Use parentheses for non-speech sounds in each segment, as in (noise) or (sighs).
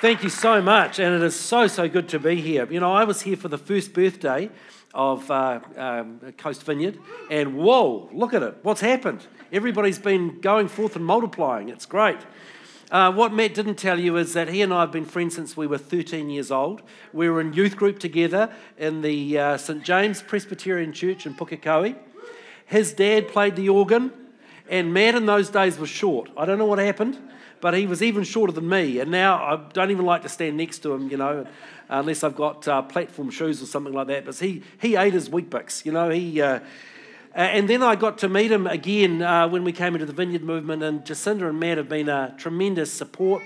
Thank you so much, and it is so, so good to be here. You know, I was here for the first birthday of uh, um, Coast Vineyard, and whoa, look at it. What's happened? Everybody's been going forth and multiplying. It's great. Uh, what Matt didn't tell you is that he and I have been friends since we were 13 years old. We were in youth group together in the uh, St. James Presbyterian Church in Pukekohe. His dad played the organ, and Matt in those days was short. I don't know what happened but he was even shorter than me. And now I don't even like to stand next to him, you know, unless I've got uh, platform shoes or something like that. But he, he ate his Weet-Bix, you know. He, uh, and then I got to meet him again uh, when we came into the Vineyard movement, and Jacinda and Matt have been a tremendous support.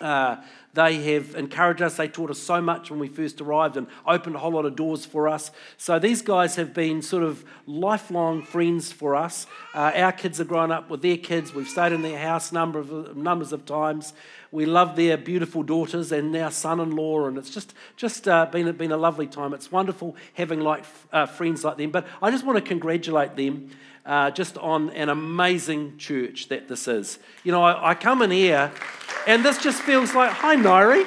Uh, they have encouraged us. They taught us so much when we first arrived and opened a whole lot of doors for us. So these guys have been sort of lifelong friends for us. Uh, our kids have grown up with their kids. We've stayed in their house number of, numbers of times. We love their beautiful daughters and now son-in-law, and it's just just uh, been been a lovely time. It's wonderful having like uh, friends like them. But I just want to congratulate them. Uh, just on an amazing church that this is. You know, I, I come in here and this just feels like, hi, Nairi.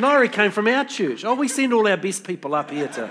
Nairi came from our church. Oh, we send all our best people up here to.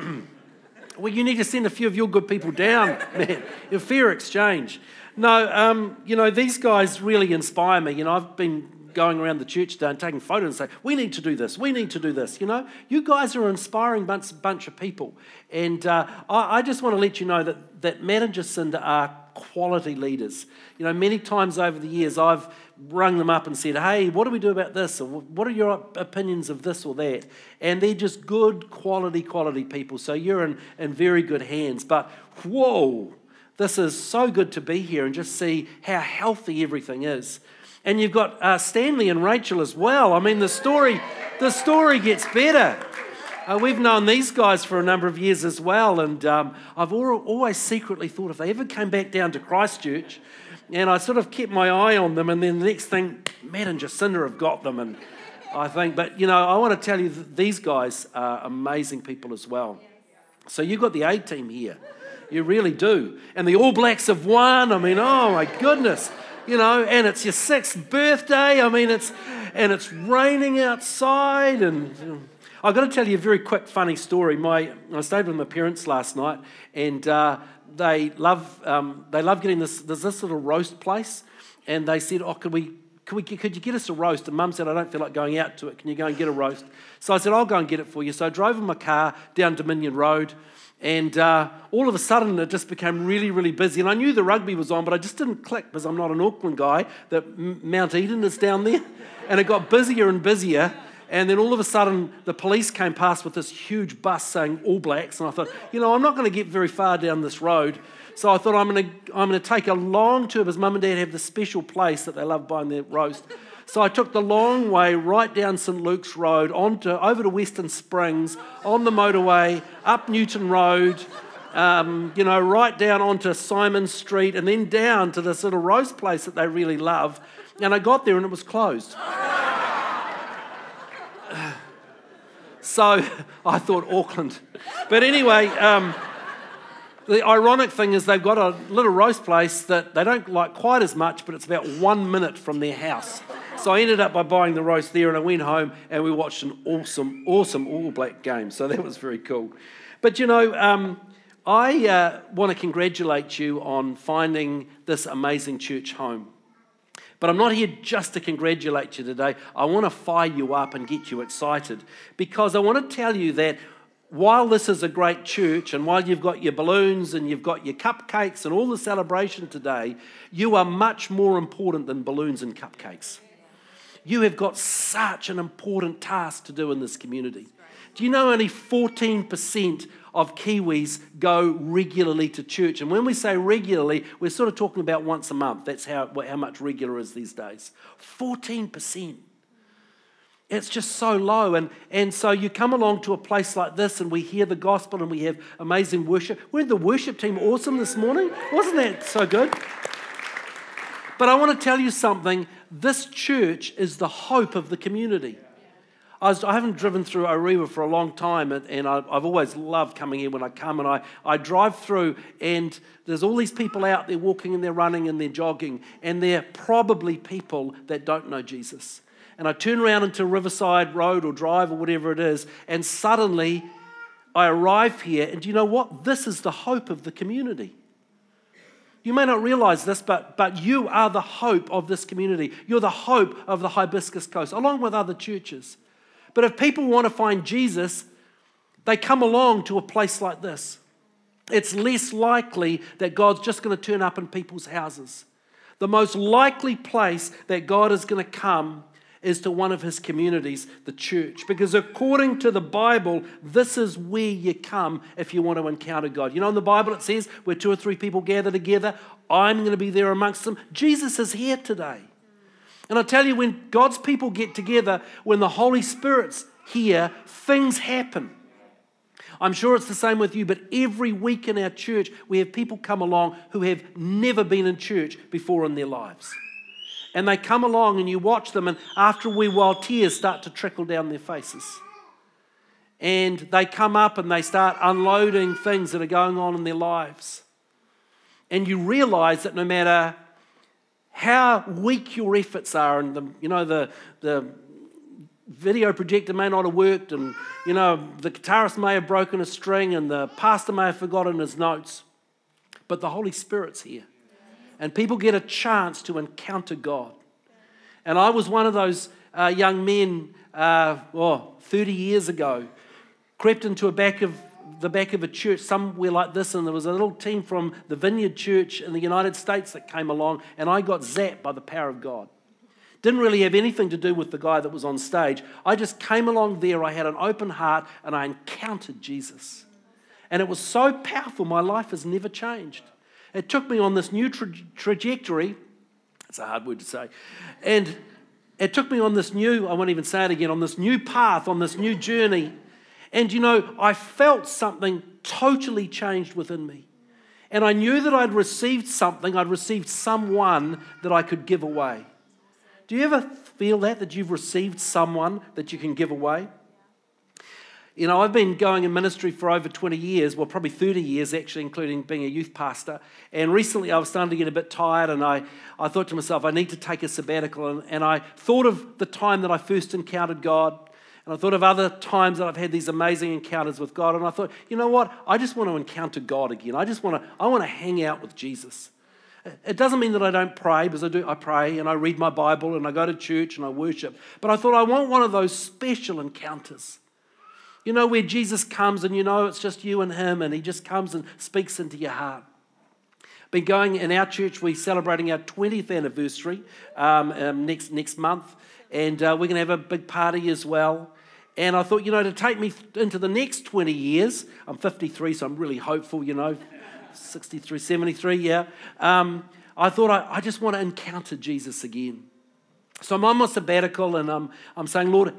(clears throat) well, you need to send a few of your good people down, (laughs) man. A fair exchange. No, um, you know, these guys really inspire me. You know, I've been going around the church today and taking photos and say, we need to do this, we need to do this. You know, you guys are an inspiring bunch, bunch of people. And uh, I, I, just want to let you know that, that Matt and Jacinda are quality leaders. You know, many times over the years, I've rung them up and said, Hey, what do we do about this? Or what are your opinions of this or that? And they're just good, quality, quality people. So you're in, in very good hands. But whoa, this is so good to be here and just see how healthy everything is. And you've got uh, Stanley and Rachel as well. I mean, the story, the story gets better. Uh, we've known these guys for a number of years as well, and um, I've always secretly thought if they ever came back down to Christchurch, and I sort of kept my eye on them, and then the next thing, Matt and Jacinda have got them, and I think, but you know, I want to tell you these guys are amazing people as well. So you've got the A team here, you really do, and the All Blacks have won. I mean, oh my goodness, you know, and it's your sixth birthday. I mean, it's and it's raining outside, and I've got to tell you a very quick, funny story. My I stayed with my parents last night, and uh, they love, um, they love getting this, there's this little roast place, and they said, oh, could we, could, we, could you get us a roast? And mum said, I don't feel like going out to it. Can you go and get a roast? So I said, I'll go and get it for you. So I drove in my car down Dominion Road, and uh, all of a sudden it just became really, really busy. And I knew the rugby was on, but I just didn't click because I'm not an Auckland guy, that Mount Eden is down there. And it got busier and busier. And then all of a sudden, the police came past with this huge bus saying All Blacks. And I thought, you know, I'm not going to get very far down this road. So I thought, I'm going to, I'm going to take a long tour because mum and dad have this special place that they love buying their roast. So I took the long way right down St Luke's Road, onto, over to Western Springs, on the motorway, up Newton Road, um, you know, right down onto Symonds Street, and then down to this little roast place that they really love. And I got there and it was closed. (sighs) So (laughs) I thought Auckland. But anyway, um, the ironic thing is they've got a little roast place that they don't like quite as much, but it's about one minute from their house. So I ended up by buying the roast there and I went home and we watched an awesome, awesome All Black game. So that was very cool. But you know, um, I uh, want to congratulate you on finding this amazing church home. But I'm not here just to congratulate you today. I want to fire you up and get you excited because I want to tell you that while this is a great church and while you've got your balloons and you've got your cupcakes and all the celebration today, you are much more important than balloons and cupcakes. You have got such an important task to do in this community. Do you know only 14% of Kiwis go regularly to church. And when we say regularly, we're sort of talking about once a month. That's how, how much regular is these days. 14%. It's just so low. And, and so you come along to a place like this and we hear the gospel and we have amazing worship. Weren't the worship team awesome this morning? Wasn't that so good? But I want to tell you something. This church is the hope of the community. I, was, I haven't driven through Orewa for a long time, and, and I, have always loved coming here when I come. And I, I drive through, and there's all these people out there walking and they're running and they're jogging, and they're probably people that don't know Jesus. and I turn around into Riverside Road or Drive or whatever it is, and suddenly I arrive here, and you know what? This is the hope of the community. You may not realize this, but, but you are the hope of this community. You're the hope of the Hibiscus Coast, along with other churches. But if people want to find Jesus, they come along to a place like this. It's less likely that God's just going to turn up in people's houses. The most likely place that God is going to come is to one of his communities, the church. Because according to the Bible, this is where you come if you want to encounter God. You know, in the Bible it says, where two or three people gather together, I'm going to be there amongst them. Jesus is here today. And I tell you, when God's people get together, when the Holy Spirit's here, things happen. I'm sure it's the same with you, but every week in our church, we have people come along who have never been in church before in their lives. And they come along and you watch them, and after a wee while, tears start to trickle down their faces. And they come up and they start unloading things that are going on in their lives. And you realize that no matter how weak your efforts are, and the, you know, the, the video projector may not have worked, and you know, the guitarist may have broken a string, and the pastor may have forgotten his notes, but the Holy Spirit's here and people get a chance to encounter God. And I was one of those uh, young men, uh, oh, 30 years ago, crept into a back of the back of a church somewhere like this, and there was a little team from the Vineyard Church in the United States that came along, and I got zapped by the power of God. Didn't really have anything to do with the guy that was on stage. I just came along there, I had an open heart, and I encountered Jesus. And it was so powerful, my life has never changed. It took me on this new tra- trajectory. It's a hard word to say. And it took me on this new, I won't even say it again, on this new path, on this new journey. And you know, I felt something totally changed within me. And I knew that I'd received something, I'd received someone that I could give away. Do you ever feel that, that you've received someone that you can give away? You know, I've been going in ministry for over 20 years, well, probably 30 years actually, including being a youth pastor. And recently I was starting to get a bit tired, and I, I thought to myself, I need to take a sabbatical. And, and I thought of the time that I first encountered God, and I thought of other times that I've had these amazing encounters with God. And I thought, you know what? I just want to encounter God again. I just want to, I want to hang out with Jesus. It doesn't mean that I don't pray, because I do. I pray and I read my Bible and I go to church and I worship. But I thought I want one of those special encounters you know, where Jesus comes and you know it's just you and him and he just comes and speaks into your heart. Been going in our church, we're celebrating our 20th anniversary um, um, next, next month, and uh, we're going to have a big party as well. And I thought, you know, to take me into the next 20 years, I'm 53, so I'm really hopeful, you know, 63, 73, yeah. Um, I thought I, I just want to encounter Jesus again. So I'm on my sabbatical and I'm, I'm saying, Lord,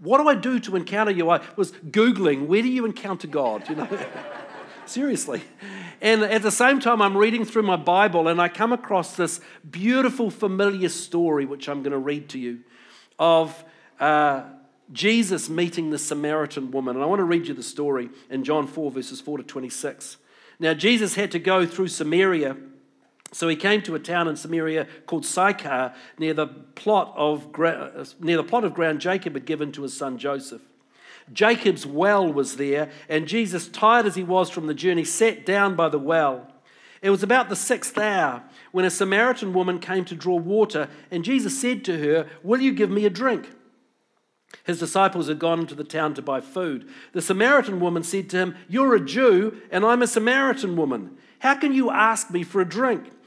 what do I do to encounter you? I was Googling, where do you encounter God? You know? (laughs) Seriously. And at the same time, I'm reading through my Bible and I come across this beautiful, familiar story, which I'm going to read to you, of uh, Jesus meeting the Samaritan woman. And I want to read you the story in John 4, verses 4 to 26. Now, Jesus had to go through Samaria. So he came to a town in Samaria called Sychar, near the plot of, near the plot of ground Jacob had given to his son Joseph. Jacob's well was there, and Jesus, tired as he was from the journey, sat down by the well. It was about the sixth hour when a Samaritan woman came to draw water, and Jesus said to her, Will you give me a drink? His disciples had gone into the town to buy food. The Samaritan woman said to him, You're a Jew, and I'm a Samaritan woman. How can you ask me for a drink?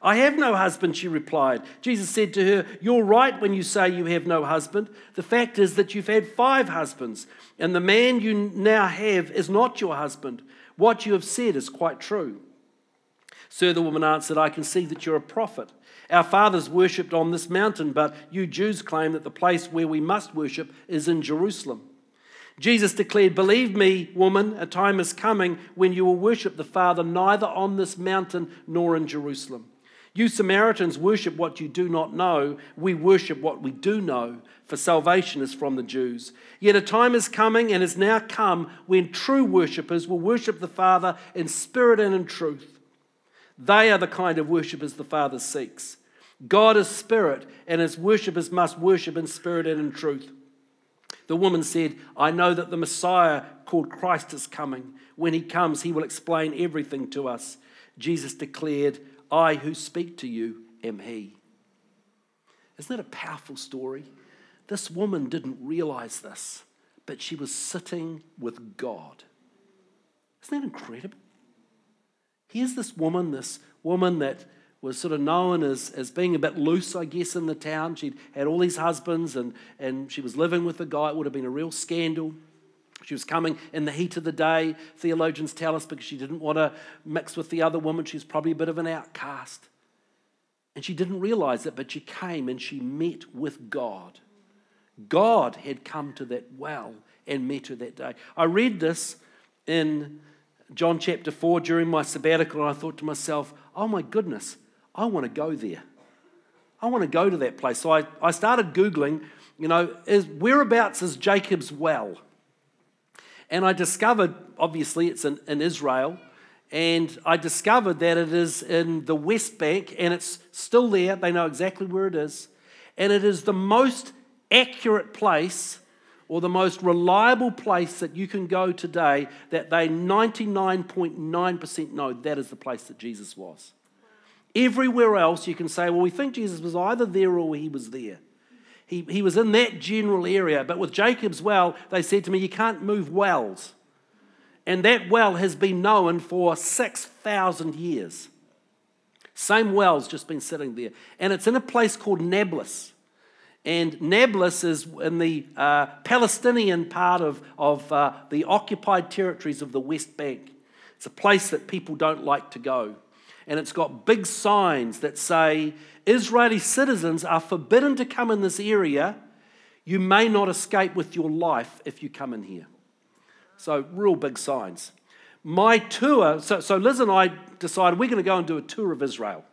I have no husband, she replied. Jesus said to her, You're right when you say you have no husband. The fact is that you've had five husbands, and the man you now have is not your husband. What you have said is quite true. Sir, the woman answered, I can see that you're a prophet. Our fathers worshipped on this mountain, but you Jews claim that the place where we must worship is in Jerusalem. Jesus declared, Believe me, woman, a time is coming when you will worship the Father neither on this mountain nor in Jerusalem. You Samaritans worship what you do not know. We worship what we do know, for salvation is from the Jews. Yet a time is coming and has now come when true worshippers will worship the Father in spirit and in truth. They are the kind of worshippers the Father seeks. God is spirit, and his worshippers must worship in spirit and in truth. The woman said, I know that the Messiah called Christ is coming. When he comes, he will explain everything to us. Jesus declared, I who speak to you am he. Isn't that a powerful story? This woman didn't realize this, but she was sitting with God. Isn't that incredible? Here's this woman, this woman that was sort of known as, as being a bit loose, I guess, in the town. She'd had all these husbands and, and she was living with a guy. It would have been a real scandal. She was coming in the heat of the day, theologians tell us, because she didn't want to mix with the other woman. She was probably a bit of an outcast. And she didn't realize it, but she came and she met with God. God had come to that well and met her that day. I read this in John chapter 4 during my sabbatical, and I thought to myself, oh my goodness, I want to go there. I want to go to that place. So I, I started Googling, you know, is, whereabouts is Jacob's well? And I discovered, obviously, it's in, in Israel. And I discovered that it is in the West Bank and it's still there. They know exactly where it is. And it is the most accurate place or the most reliable place that you can go today that they 99.9% know that is the place that Jesus was. Everywhere else, you can say, well, we think Jesus was either there or he was there. He, he was in that general area. But with Jacob's well, they said to me, you can't move wells. And that well has been known for 6,000 years. Same well's just been sitting there. And it's in a place called Nablus. And Nablus is in the uh, Palestinian part of, of uh, the occupied territories of the West Bank. It's a place that people don't like to go. And it's got big signs that say Israeli citizens are forbidden to come in this area. You may not escape with your life if you come in here. So, real big signs. My tour, so, so Liz and I decided we're going to go and do a tour of Israel.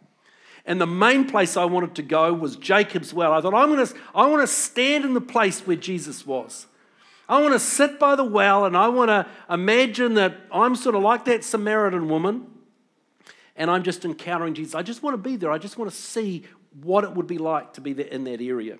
And the main place I wanted to go was Jacob's well. I thought, I'm going to, I want to stand in the place where Jesus was. I want to sit by the well and I want to imagine that I'm sort of like that Samaritan woman and I'm just encountering Jesus. I just want to be there. I just want to see what it would be like to be there in that area.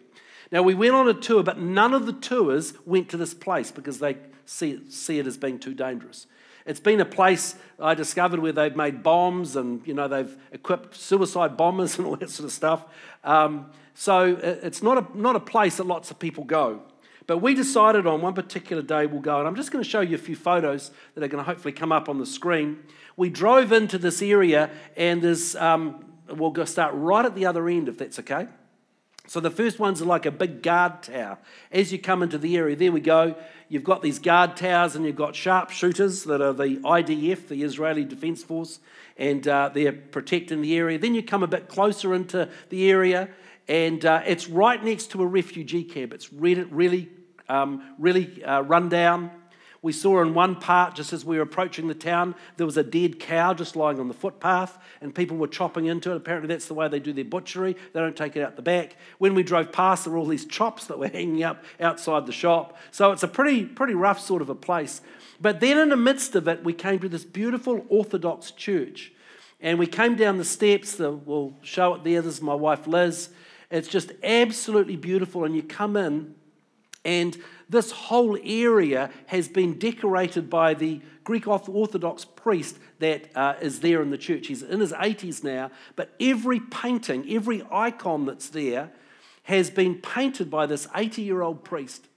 Now, we went on a tour, but none of the tours went to this place because they see it, see it as being too dangerous. It's been a place I discovered where they've made bombs and, you know, they've equipped suicide bombers (laughs) and all that sort of stuff. Um, so it's not a, not a place that lots of people go. But we decided on one particular day we'll go, and I'm just going to show you a few photos that are going to hopefully come up on the screen. We drove into this area, and there's, um, we'll go start right at the other end if that's okay. So the first ones are like a big guard tower. As you come into the area, there we go. You've got these guard towers, and you've got sharpshooters that are the IDF, the Israeli Defense Force, and uh, they're protecting the area. Then you come a bit closer into the area, and uh, it's right next to a refugee camp. It's really, really, um, really uh, run down. We saw in one part, just as we were approaching the town, there was a dead cow just lying on the footpath, and people were chopping into it. Apparently, that's the way they do their butchery. They don't take it out the back. When we drove past, there were all these chops that were hanging up outside the shop. So it's a pretty, pretty rough sort of a place. But then, in the midst of it, we came to this beautiful Orthodox church. And we came down the steps. We'll show it there. This is my wife, Liz. It's just absolutely beautiful. And you come in, and this whole area has been decorated by the Greek Orthodox priest that uh, is there in the church. He's in his 80s now, but every painting, every icon that's there has been painted by this 80 year old priest.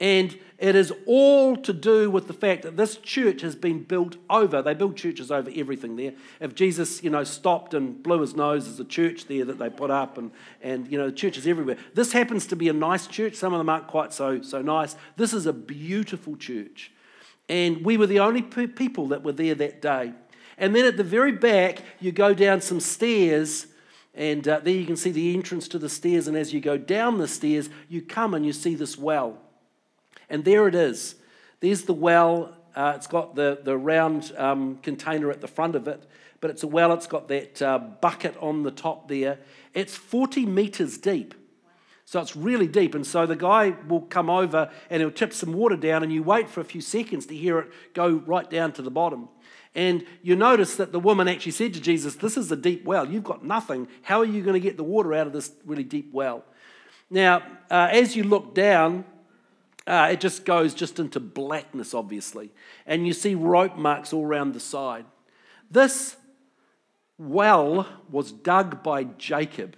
And it is all to do with the fact that this church has been built over. They build churches over everything there. If Jesus, you know, stopped and blew his nose, there's a church there that they put up, and, and you know, the church is everywhere. This happens to be a nice church. Some of them aren't quite so, so nice. This is a beautiful church. And we were the only people that were there that day. And then at the very back, you go down some stairs and uh, there you can see the entrance to the stairs. And as you go down the stairs, you come and you see this well. And there it is. There's the well. Uh, it's got the, the round um, container at the front of it, but it's a well. It's got that uh, bucket on the top there. It's 40 meters deep. So it's really deep. And so the guy will come over and he'll tip some water down, and you wait for a few seconds to hear it go right down to the bottom. And you notice that the woman actually said to Jesus, This is a deep well. You've got nothing. How are you going to get the water out of this really deep well? Now, uh, as you look down, uh, it just goes just into blackness, obviously. And you see rope marks all around the side. This well was dug by Jacob.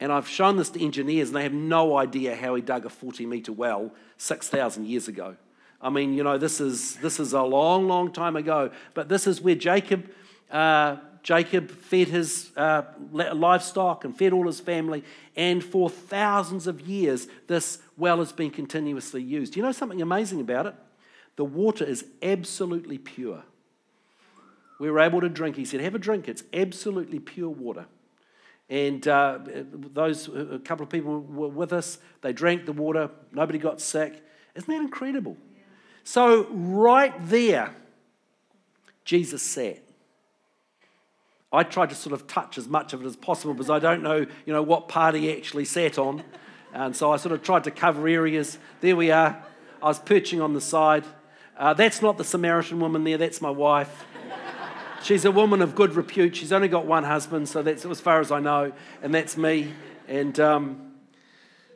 And I've shown this to engineers, and they have no idea how he dug a 40 meter well 6,000 years ago. I mean, you know, this is, this is a long, long time ago. But this is where Jacob, uh, Jacob fed his uh, livestock and fed all his family. And for thousands of years, this well has been continuously used. You know something amazing about it? The water is absolutely pure. We were able to drink. He said, Have a drink. It's absolutely pure water. And uh, those, a couple of people were with us. They drank the water. Nobody got sick. Isn't that incredible? So, right there, Jesus sat. I tried to sort of touch as much of it as possible because I don't know, you know, what party actually sat on. And so I sort of tried to cover areas. There we are. I was perching on the side. Uh, that's not the Samaritan woman there, that's my wife. She's a woman of good repute. She's only got one husband, so that's as far as I know, and that's me. And um,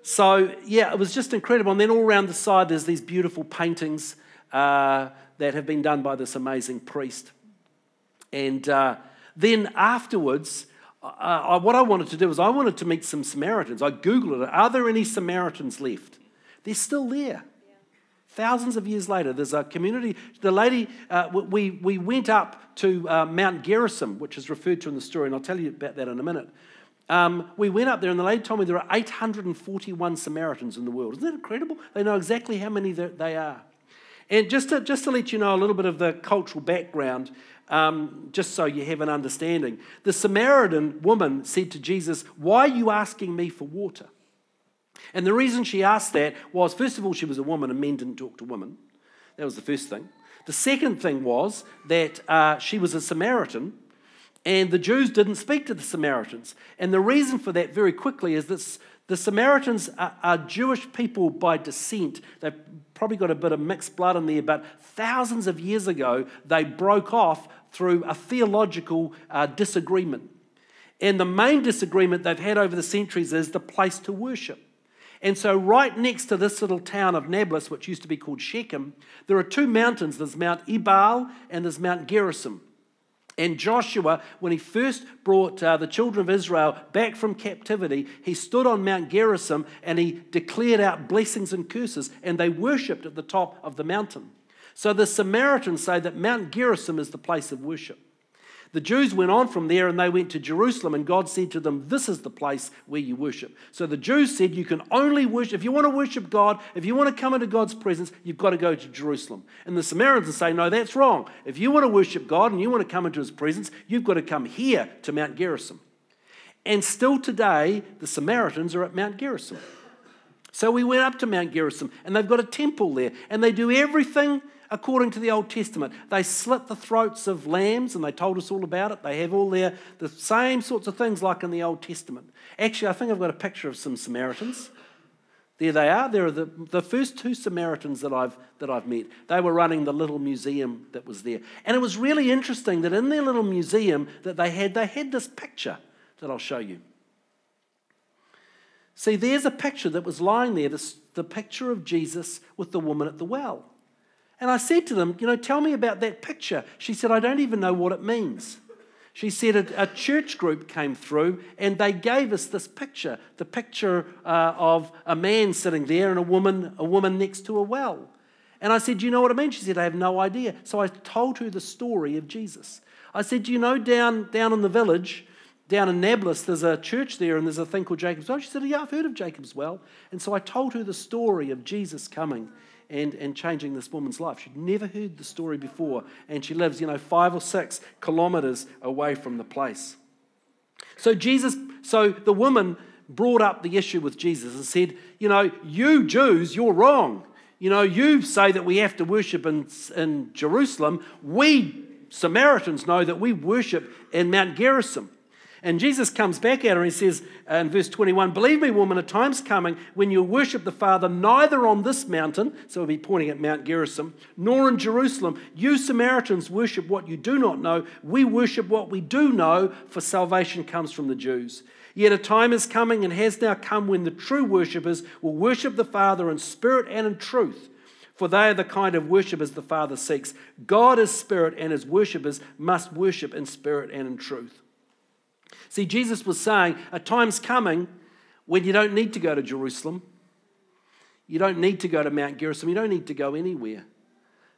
so, yeah, it was just incredible. And then all around the side, there's these beautiful paintings uh, that have been done by this amazing priest. And uh, then afterwards, uh, what I wanted to do was I wanted to meet some Samaritans. I Googled it. Are there any Samaritans left? They're still there. Thousands of years later, there's a community. The lady, uh, we, we went up to uh, Mount Gerizim, which is referred to in the story, and I'll tell you about that in a minute. Um, we went up there, and the lady told me there are 841 Samaritans in the world. Isn't that incredible? They know exactly how many they are. And just to, just to let you know a little bit of the cultural background, um, just so you have an understanding, the Samaritan woman said to Jesus, Why are you asking me for water? And the reason she asked that was, first of all, she was a woman and men didn't talk to women. That was the first thing. The second thing was that uh, she was a Samaritan and the Jews didn't speak to the Samaritans. And the reason for that, very quickly, is that the Samaritans are, are, Jewish people by descent. They've probably got a bit of mixed blood in there, but thousands of years ago, they broke off through a theological uh, disagreement. And the main disagreement they've had over the centuries is the place to worship. And so, right next to this little town of Nablus, which used to be called Shechem, there are two mountains there's Mount Ebal and there's Mount Gerizim. And Joshua, when he first brought uh, the children of Israel back from captivity, he stood on Mount Gerizim and he declared out blessings and curses, and they worshipped at the top of the mountain. So the Samaritans say that Mount Gerizim is the place of worship. The Jews went on from there and they went to Jerusalem, and God said to them, This is the place where you worship. So the Jews said, You can only worship, if you want to worship God, if you want to come into God's presence, you've got to go to Jerusalem. And the Samaritans say, No, that's wrong. If you want to worship God and you want to come into his presence, you've got to come here to Mount Gerizim. And still today, the Samaritans are at Mount Gerizim. So we went up to Mount Gerizim, and they've got a temple there, and they do everything according to the Old Testament. They slit the throats of lambs, and they told us all about it. They have all their the same sorts of things like in the Old Testament. Actually, I think I've got a picture of some Samaritans. There they are. There are the, the first two Samaritans that I've, that I've met. They were running the little museum that was there. And it was really interesting that in their little museum that they had, they had this picture that I'll show you. See, there's a picture that was lying there, this, the picture of Jesus with the woman at the well. And I said to them, You know, tell me about that picture. She said, I don't even know what it means. She said a, a, church group came through and they gave us this picture the picture uh, of a man sitting there and a woman, a woman next to a well. And I said, Do you know what I mean? She said, I have no idea. So I told her the story of Jesus. I said, you know down, down in the village, down in Nablus, there's a church there and there's a thing called Jacob's Well? She said, Yeah, I've heard of Jacob's Well. And so I told her the story of Jesus coming and, and changing this woman's life. She'd never heard the story before, and she lives, you know, five or six kilometers away from the place. So Jesus, so the woman brought up the issue with Jesus and said, You know, you Jews, you're wrong. You know, you say that we have to worship in, in Jerusalem. We Samaritans know that we worship in Mount Gerizim. And Jesus comes back at her and he says in verse 21 Believe me, woman, a time's coming when you'll worship the Father neither on this mountain, so we'll be pointing at Mount Gerizim, nor in Jerusalem. You Samaritans worship what you do not know. We worship what we do know, for salvation comes from the Jews. Yet a time is coming and has now come when the true worshippers will worship the Father in spirit and in truth. For they are the kind of worshippers the Father seeks. God is spirit, and his worshippers must worship in spirit and in truth. See, Jesus was saying, a time's coming when you don't need to go to Jerusalem. You don't need to go to Mount Gerizim. You don't need to go anywhere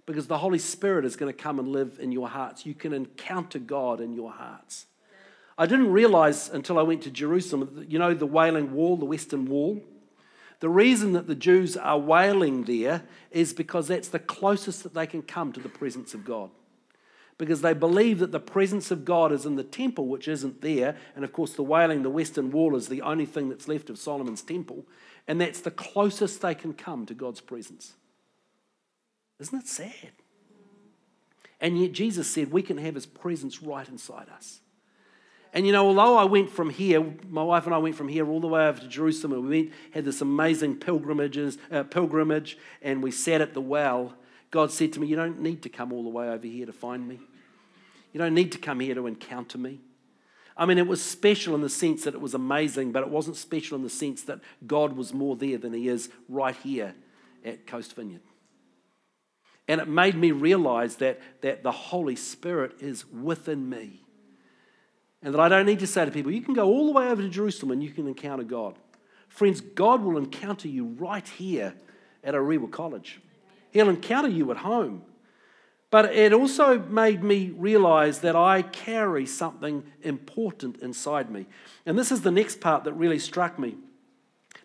because the Holy Spirit is going to come and live in your hearts. You can encounter God in your hearts. I didn't realize until I went to Jerusalem, you know, the Wailing Wall, the Western Wall. The reason that the Jews are wailing there is because that's the closest that they can come to the presence of God because they believe that the presence of God is in the temple, which isn't there. And of course, the wailing, the western wall, is the only thing that's left of Solomon's temple. And that's the closest they can come to God's presence. Isn't it sad? And yet, Jesus said we can have his presence right inside us. And you know, although I went from here, my wife and I went from here all the way over to Jerusalem, and we went, had this amazing pilgrimages, uh, pilgrimage, and we sat at the well. God said to me, You don't need to come all the way over here to find me. You don't need to come here to encounter me. I mean, it was special in the sense that it was amazing, but it wasn't special in the sense that God was more there than He is right here at Coast Vineyard. And it made me realize that, that the Holy Spirit is within me. And that I don't need to say to people, you can go all the way over to Jerusalem and you can encounter God. Friends, God will encounter you right here at Orewa College. He'll encounter you at home. But it also made me realize that I carry something important inside me. And this is the next part that really struck me.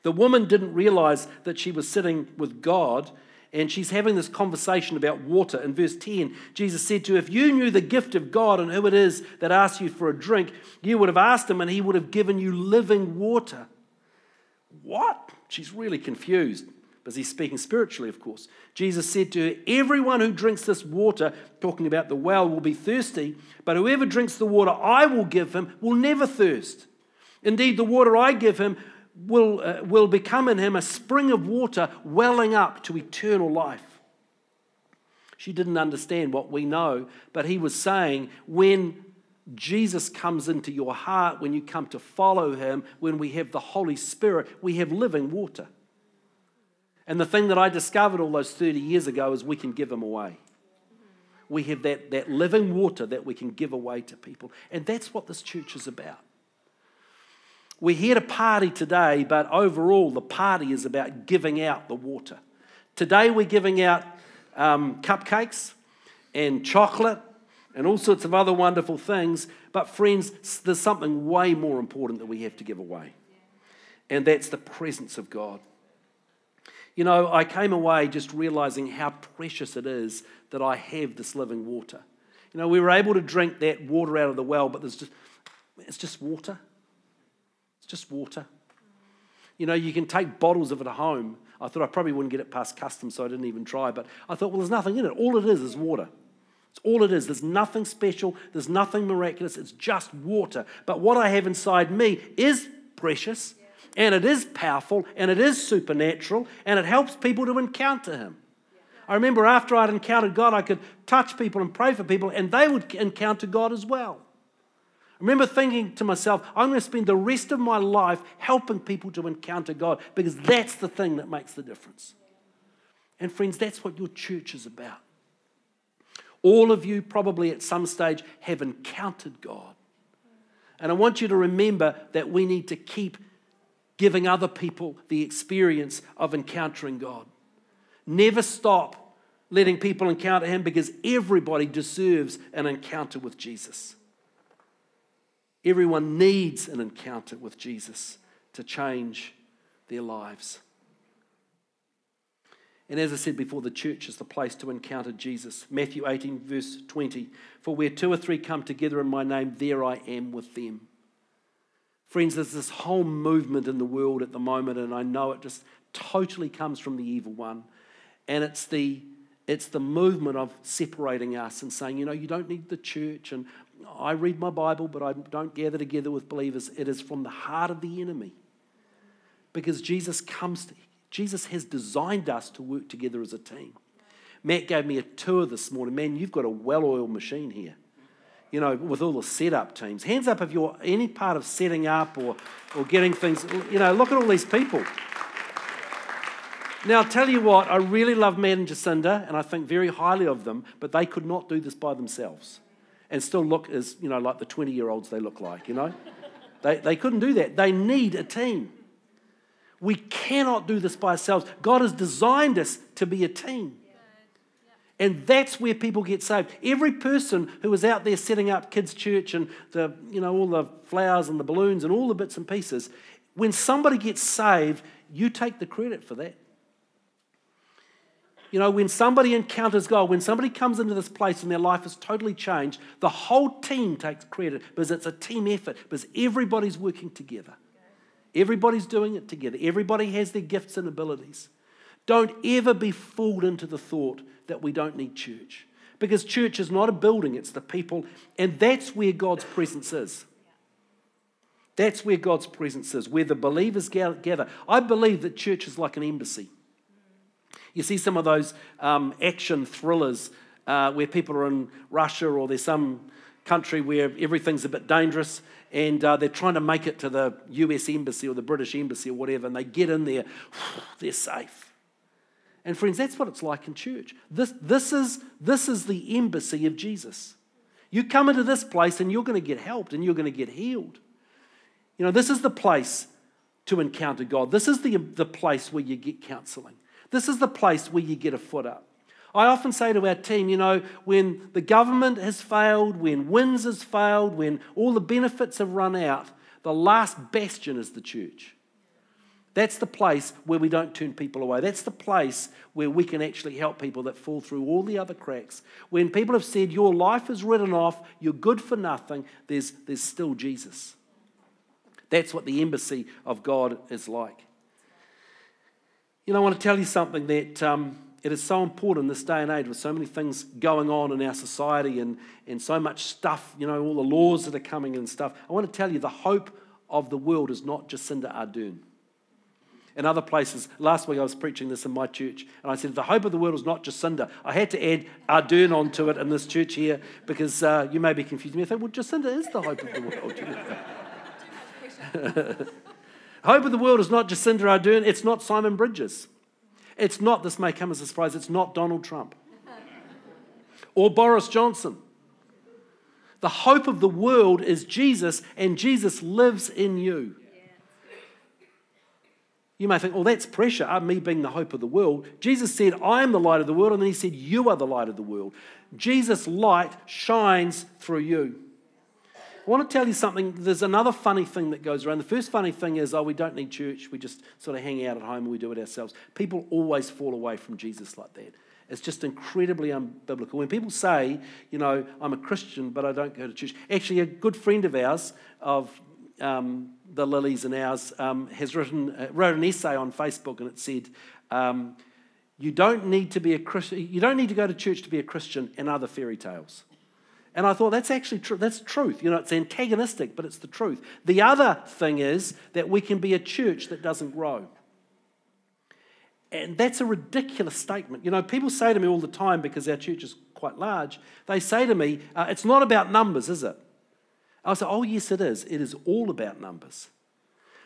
The woman didn't realize that she was sitting with God and she's having this conversation about water. In verse 10, Jesus said to her, If you knew the gift of God and who it is that asks you for a drink, you would have asked him and he would have given you living water. What? She's really confused because he's speaking spiritually, of course. Jesus said to her, Everyone who drinks this water, talking about the well, will be thirsty, but whoever drinks the water I will give him will never thirst. Indeed, the water I give him will, uh, will become in him a spring of water welling up to eternal life. She didn't understand what we know, but he was saying, when Jesus comes into your heart, when you come to follow him, when we have the Holy Spirit, we have living water. And the thing that I discovered all those 30 years ago is we can give them away. We have that, that living water that we can give away to people. And that's what this church is about. We're here to party today, but overall, the party is about giving out the water. Today, we're giving out um, cupcakes and chocolate and all sorts of other wonderful things. But, friends, there's something way more important that we have to give away, and that's the presence of God. You know, I came away just realizing how precious it is that I have this living water. You know, we were able to drink that water out of the well, but there's just, it's just water. It's just water. You know, you can take bottles of it home. I thought I probably wouldn't get it past customs, so I didn't even try. But I thought, well, there's nothing in it. All it is is water. It's all it is. There's nothing special, there's nothing miraculous. It's just water. But what I have inside me is precious and it is powerful and it is supernatural and it helps people to encounter Him. I remember after I'd encountered God, I could touch people and pray for people, and they would encounter God as well. I remember thinking to myself, I'm going to spend the rest of my life helping people to encounter God because that's the thing that makes the difference. And friends, that's what your church is about. All of you probably at some stage have encountered God. And I want you to remember that we need to keep giving other people the experience of encountering God. Never stop letting people encounter Him because everybody deserves an encounter with Jesus. Everyone needs an encounter with Jesus to change their lives. And as I said before, the church is the place to encounter Jesus. Matthew 18, verse 20 For where two or three come together in my name, there I am with them. Friends, there's this whole movement in the world at the moment, and I know it just totally comes from the evil one. And it's the, it's the movement of separating us and saying, you know, you don't need the church, and I read my Bible, but I don't gather together with believers. It is from the heart of the enemy. Because Jesus comes to, Jesus has designed us to work together as a team. Matt gave me a tour this morning. Man, you've got a well oiled machine here, you know, with all the setup teams. Hands up if you're any part of setting up or, or getting things, you know, look at all these people. Now, I'll tell you what, I really love Matt and Jacinda, and I think very highly of them, but they could not do this by themselves and still look as, you know, like the 20 year olds they look like, you know? (laughs) they, they couldn't do that. They need a team. We cannot do this by ourselves. God has designed us to be a team. And that's where people get saved. Every person who is out there setting up kids' church and the, you know, all the flowers and the balloons and all the bits and pieces, when somebody gets saved, you take the credit for that. You know, when somebody encounters God, when somebody comes into this place and their life is totally changed, the whole team takes credit because it's a team effort, because everybody's working together. Everybody's doing it together. Everybody has their gifts and abilities. Don't ever be fooled into the thought that we don't need church. Because church is not a building, it's the people. And that's where God's presence is. That's where God's presence is, where the believers gather. I believe that church is like an embassy. You see some of those um, action thrillers uh, where people are in Russia or there's some country where everything's a bit dangerous and uh, they're trying to make it to the US embassy or the British embassy or whatever, and they get in there, (sighs) they're safe. And friends, that's what it's like in church. This, this, is, this is the embassy of Jesus. You come into this place and you're going to get helped and you're going to get healed. You know, this is the place to encounter God. This is the, the place where you get counseling. This is the place where you get a foot up. I often say to our team, you know, when the government has failed, when WINZ has failed, when all the benefits have run out, the last bastion is the church. That's the place where we don't turn people away. That's the place where we can actually help people that fall through all the other cracks. When people have said, Your life is written off, you're good for nothing, there's, there's still Jesus. That's what the embassy of God is like. You know, I want to tell you something that. Um, it is so important in this day and age with so many things going on in our society and, and so much stuff, you know, all the laws that are coming and stuff. I want to tell you the hope of the world is not Jacinda Ardern. In other places, last week I was preaching this in my church, and I said, The hope of the world is not Jacinda. I had to add Ardern onto it in this church here because uh, you may be confused me. I thought, Well, Jacinda is the hope of the world. (laughs) hope of the world is not Jacinda Ardern, it's not Simon Bridges. It's not, this may come as a surprise, it's not Donald Trump (laughs) or Boris Johnson. The hope of the world is Jesus, and Jesus lives in you. You may think, well, that's pressure, uh, me being the hope of the world. Jesus said, I am the light of the world, and then he said, You are the light of the world. Jesus' light shines through you. I want to tell you something. There's another funny thing that goes around. The first funny thing is, oh, we don't need church. We just sort of hang out at home and we do it ourselves. People always fall away from Jesus like that. It's just incredibly unbiblical. When people say, you know, I'm a Christian, but I don't go to church. Actually, a good friend of ours, of um, the Lilies and ours, um, has written, uh, wrote an essay on Facebook and it said, um, you don't need to be a Christian, you don't need to go to church to be a Christian and other fairy tales. And I thought that's actually true. That's truth. You know, it's antagonistic, but it's the truth. The other thing is that we can be a church that doesn't grow. And that's a ridiculous statement. You know, people say to me all the time, because our church is quite large, they say to me, uh, It's not about numbers, is it? I say, Oh, yes, it is. It is all about numbers.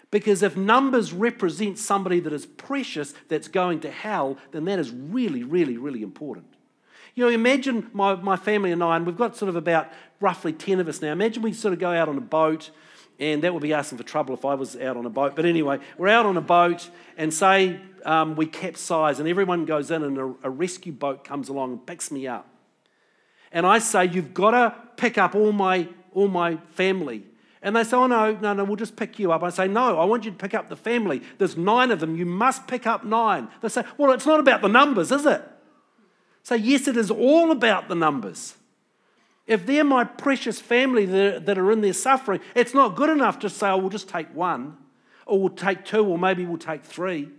Because if numbers represent somebody that is precious, that's going to hell, then that is really, really, really important. You know, imagine my, my family and I, and we've got sort of about roughly 10 of us now. Imagine we sort of go out on a boat, and that would be asking for trouble if I was out on a boat. But anyway, we're out on a boat, and say um, we capsize, and everyone goes in, and a, a rescue boat comes along and picks me up. And I say, You've got to pick up all my, all my family. And they say, Oh, no, no, no, we'll just pick you up. I say, No, I want you to pick up the family. There's nine of them. You must pick up nine. They say, Well, it's not about the numbers, is it? So, yes, it is all about the numbers. If they're my precious family that are in their suffering, it's not good enough to say, oh, we'll just take one, or we'll take two, or maybe we'll take three.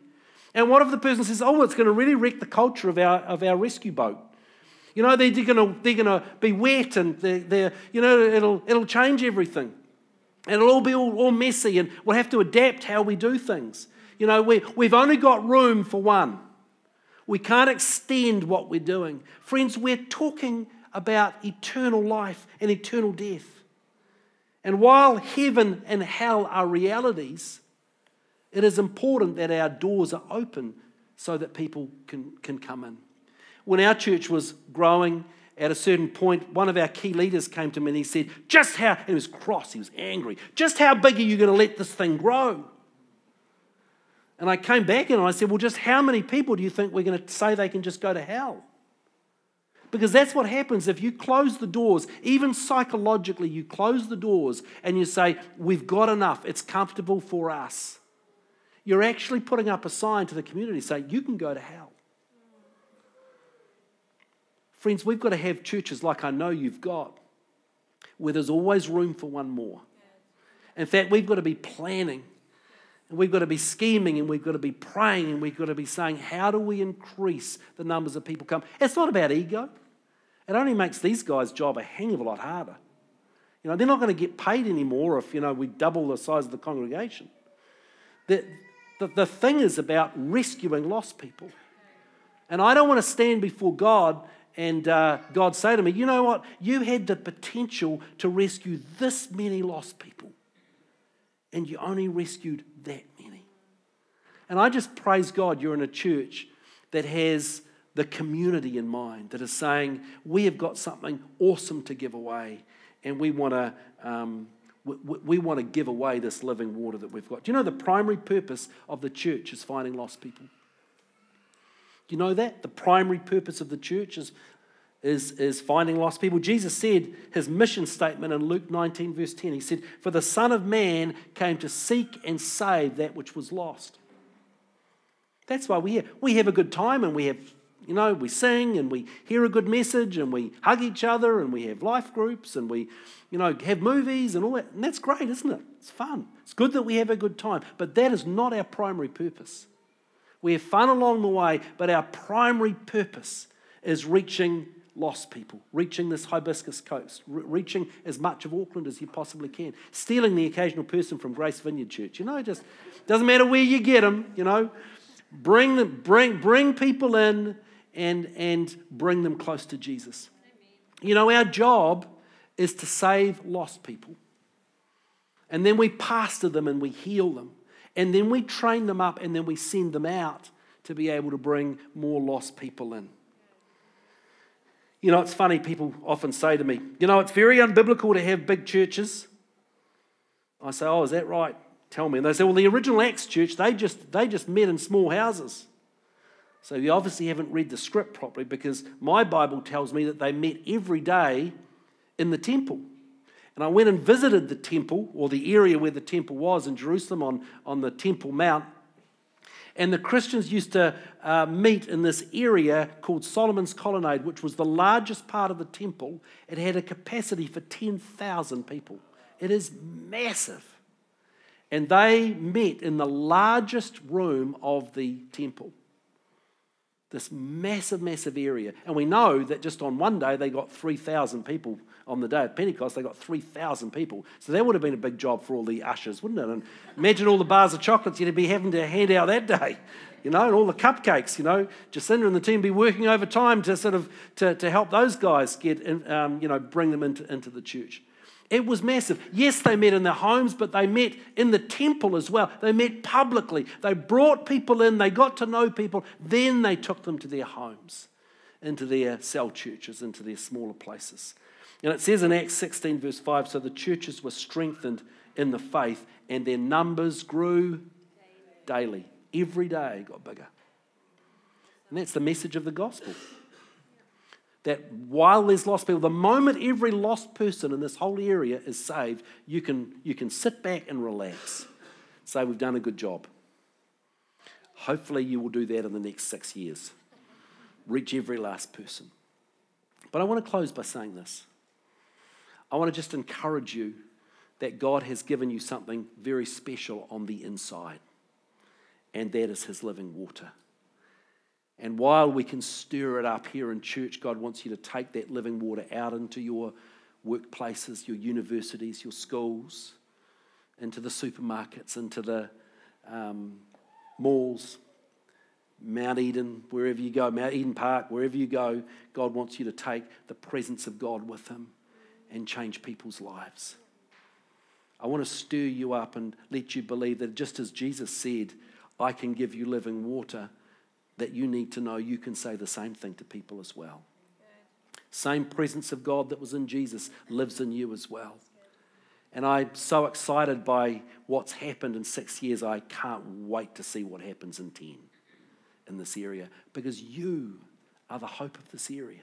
And what if the person says, oh, it's going to really wreck the culture of our, of our rescue boat? You know, they're, going to, they're to be wet and they're, they're, you know, it'll, it'll change everything. It'll all be all, all messy and we'll have to adapt how we do things. You know, we, we've only got room for one. We can't extend what we're doing. Friends, we're talking about eternal life and eternal death. And while heaven and hell are realities, it is important that our doors are open so that people can, can come in. When our church was growing, at a certain point, one of our key leaders came to me and he said, Just how, he was cross, he was angry, just how big are you going to let this thing grow? And I came back and I said, Well, just how many people do you think we're going to say they can just go to hell? Because that's what happens if you close the doors, even psychologically, you close the doors and you say, We've got enough, it's comfortable for us. You're actually putting up a sign to the community saying, You can go to hell. Friends, we've got to have churches like I know you've got, where there's always room for one more. In fact, we've got to be planning and we've got to be scheming and we've got to be praying and we've got to be saying, how do we increase the numbers of people come? It's not about ego. It only makes these guys' job a hang of a lot harder. You know, they're not going to get paid anymore if, you know, we double the size of the congregation. The, the, the thing is about rescuing lost people. And I don't want to stand before God and uh, God say to me, you know what? You had the potential to rescue this many lost people and you only rescued that many. And I just praise God you're in a church that has the community in mind, that is saying, we have got something awesome to give away, and we want to. Um, we, we want to give away this living water that we've got. Do you know the primary purpose of the church is finding lost people? You know that? The primary purpose of the church is is, is finding lost people. Jesus said his mission statement in Luke 19, verse 10. He said, For the Son of Man came to seek and save that which was lost. That's why we have, we have a good time and we have, you know, we sing and we hear a good message and we hug each other and we have life groups and we, you know, have movies and all that. And that's great, isn't it? It's fun. It's good that we have a good time. But that is not our primary purpose. We have fun along the way, but our primary purpose is reaching lost people, reaching this hibiscus coast, re- reaching as much of Auckland as you possibly can, stealing the occasional person from Grace Vineyard Church. You know, just doesn't matter where you get them, you know, bring them, bring, bring people in and, and bring them close to Jesus. You know, our job is to save lost people. And then we pastor them and we heal them. And then we train them up and then we send them out to be able to bring more lost people in. You know, it's funny, people often say to me, you know, it's very unbiblical to have big churches. I say, oh, is that right? Tell me. And they say, well, the original Acts church, they just, they just met in small houses. So you obviously haven't read the script properly because my Bible tells me that they met every day in the temple. And I went and visited the temple, or the area where the temple was in Jerusalem on, on the Temple Mount. And the Christians used to uh, meet in this area called Solomon's Colonnade, which was the largest part of the temple. It had a capacity for 10,000 people. It is massive. And they met in the largest room of the temple. This massive, massive area. And we know that just on one day they got 3,000 people on the day of Pentecost, they got 3,000 people. So that would have been a big job for all the ushers, wouldn't it? And imagine all the bars of chocolates you'd be having to hand out that day, you know, and all the cupcakes, you know. Jacinda and the team be working overtime to sort of to, to help those guys get, in, um, you know, bring them into, into the church. It was massive. Yes, they met in their homes, but they met in the temple as well. They met publicly. They brought people in, they got to know people, then they took them to their homes. into their cell churches, into their smaller places. And it says in Acts 16, verse 5 so the churches were strengthened in the faith, and their numbers grew daily. Every day got bigger. And that's the message of the gospel. That while there's lost people, the moment every lost person in this whole area is saved, you can, you can sit back and relax. Say, we've done a good job. Hopefully, you will do that in the next six years. Reach every last person. But I want to close by saying this I want to just encourage you that God has given you something very special on the inside, and that is His living water. And while we can stir it up here in church, God wants you to take that living water out into your workplaces, your universities, your schools, into the supermarkets, into the um, malls, Mount Eden, wherever you go, Mount Eden Park, wherever you go, God wants you to take the presence of God with Him and change people's lives. I want to stir you up and let you believe that just as Jesus said, I can give you living water, that you need to know you can say the same thing to people as well. Same presence of God that was in Jesus lives in you as well. And I'm so excited by what's happened in six years. I can't wait to see what happens in 10 in this area because you are the hope of this area.